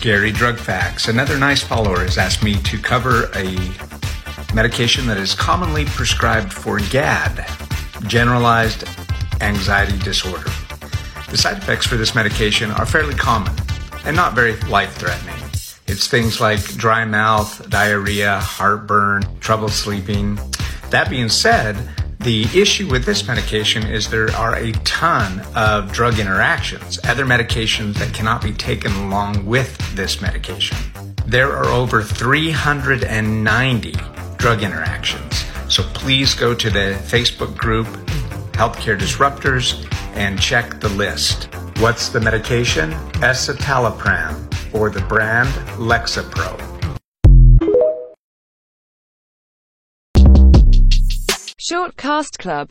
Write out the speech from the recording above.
Gary Drug Facts. Another nice follower has asked me to cover a medication that is commonly prescribed for GAD, generalized anxiety disorder. The side effects for this medication are fairly common and not very life threatening. It's things like dry mouth, diarrhea, heartburn, trouble sleeping. That being said, the issue with this medication is there are a ton of drug interactions, other medications that cannot be taken along with this medication. There are over 390 drug interactions. So please go to the Facebook group Healthcare Disruptors and check the list. What's the medication? Escitalopram or the brand Lexapro. Short Cast Club